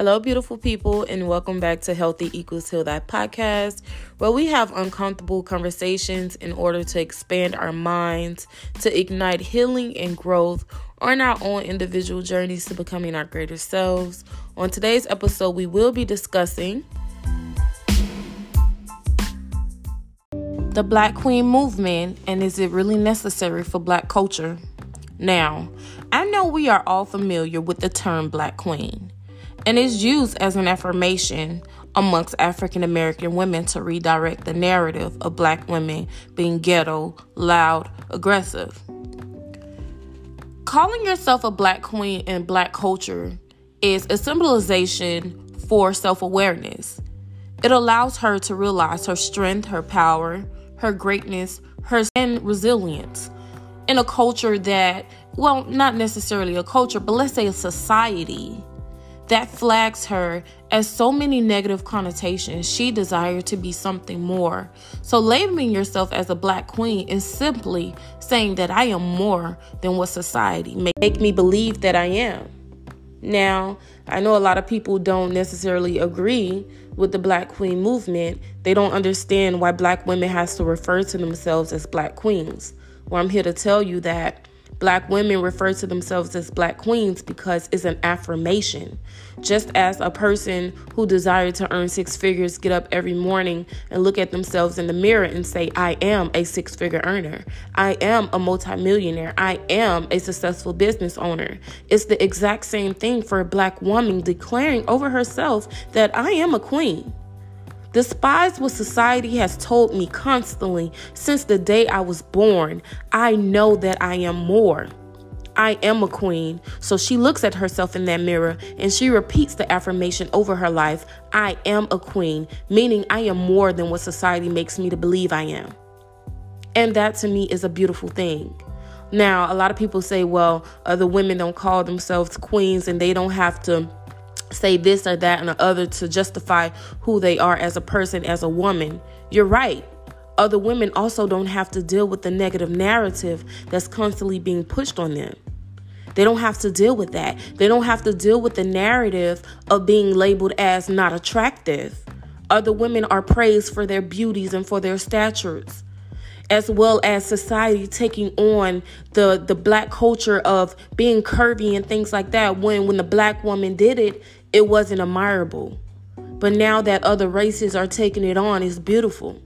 Hello, beautiful people, and welcome back to Healthy Equals Heal That podcast, where we have uncomfortable conversations in order to expand our minds, to ignite healing and growth on our own individual journeys to becoming our greater selves. On today's episode, we will be discussing the Black Queen movement and is it really necessary for Black culture? Now, I know we are all familiar with the term Black Queen and is used as an affirmation amongst African American women to redirect the narrative of black women being ghetto, loud, aggressive. Calling yourself a black queen in black culture is a symbolization for self awareness. It allows her to realize her strength, her power, her greatness, her and resilience in a culture that, well, not necessarily a culture, but let's say a society that flags her as so many negative connotations. She desired to be something more. So, labeling yourself as a black queen is simply saying that I am more than what society make me believe that I am. Now, I know a lot of people don't necessarily agree with the black queen movement. They don't understand why black women has to refer to themselves as black queens. Well, I'm here to tell you that Black women refer to themselves as black queens because it's an affirmation. Just as a person who desired to earn six figures get up every morning and look at themselves in the mirror and say, I am a six figure earner. I am a multimillionaire. I am a successful business owner. It's the exact same thing for a black woman declaring over herself that I am a queen. Despise what society has told me constantly since the day I was born, I know that I am more. I am a queen. So she looks at herself in that mirror and she repeats the affirmation over her life I am a queen, meaning I am more than what society makes me to believe I am. And that to me is a beautiful thing. Now, a lot of people say, well, other women don't call themselves queens and they don't have to say this or that and the other to justify who they are as a person, as a woman. You're right. Other women also don't have to deal with the negative narrative that's constantly being pushed on them. They don't have to deal with that. They don't have to deal with the narrative of being labeled as not attractive. Other women are praised for their beauties and for their statures as well as society taking on the the black culture of being curvy and things like that when when the black woman did it it wasn't admirable. But now that other races are taking it on it's beautiful.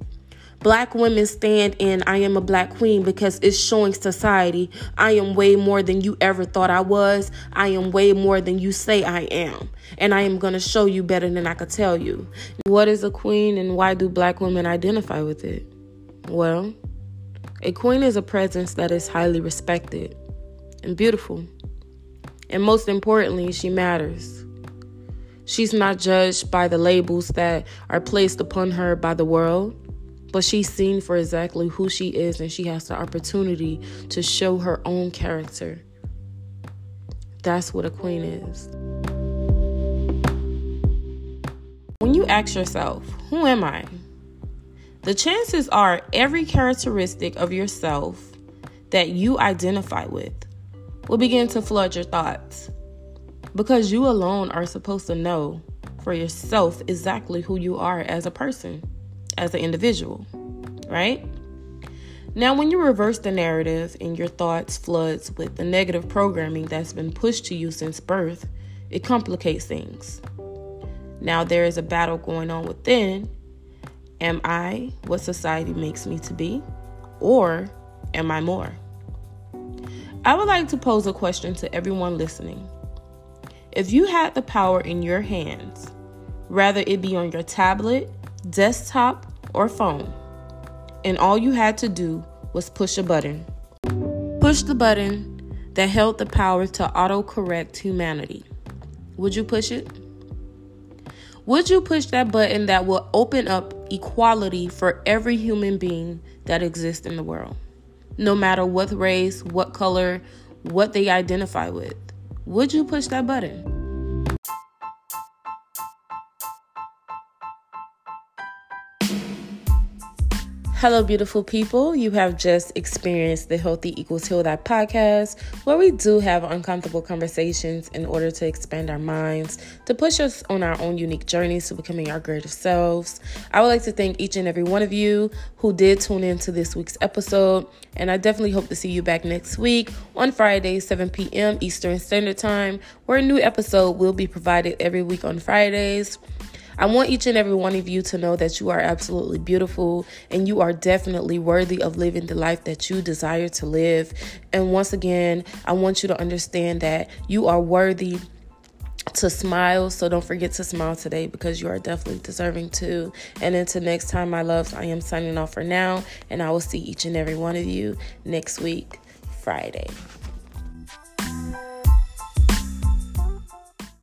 Black women stand in i am a black queen because it's showing society i am way more than you ever thought i was. I am way more than you say i am. And i am going to show you better than i could tell you. What is a queen and why do black women identify with it? Well a queen is a presence that is highly respected and beautiful. And most importantly, she matters. She's not judged by the labels that are placed upon her by the world, but she's seen for exactly who she is and she has the opportunity to show her own character. That's what a queen is. When you ask yourself, who am I? The chances are every characteristic of yourself that you identify with will begin to flood your thoughts because you alone are supposed to know for yourself exactly who you are as a person, as an individual, right? Now, when you reverse the narrative and your thoughts floods with the negative programming that's been pushed to you since birth, it complicates things. Now there is a battle going on within Am I what society makes me to be? Or am I more? I would like to pose a question to everyone listening. If you had the power in your hands, whether it be on your tablet, desktop, or phone, and all you had to do was push a button, push the button that held the power to autocorrect humanity, would you push it? Would you push that button that will open up equality for every human being that exists in the world, no matter what race, what color, what they identify with? Would you push that button? Hello, beautiful people. You have just experienced the Healthy Equals Heal That podcast, where we do have uncomfortable conversations in order to expand our minds, to push us on our own unique journeys to becoming our greatest selves. I would like to thank each and every one of you who did tune in to this week's episode, and I definitely hope to see you back next week on Friday, 7 p.m. Eastern Standard Time, where a new episode will be provided every week on Fridays. I want each and every one of you to know that you are absolutely beautiful and you are definitely worthy of living the life that you desire to live. And once again, I want you to understand that you are worthy to smile. So don't forget to smile today because you are definitely deserving to. And until next time, my loves, I am signing off for now. And I will see each and every one of you next week, Friday.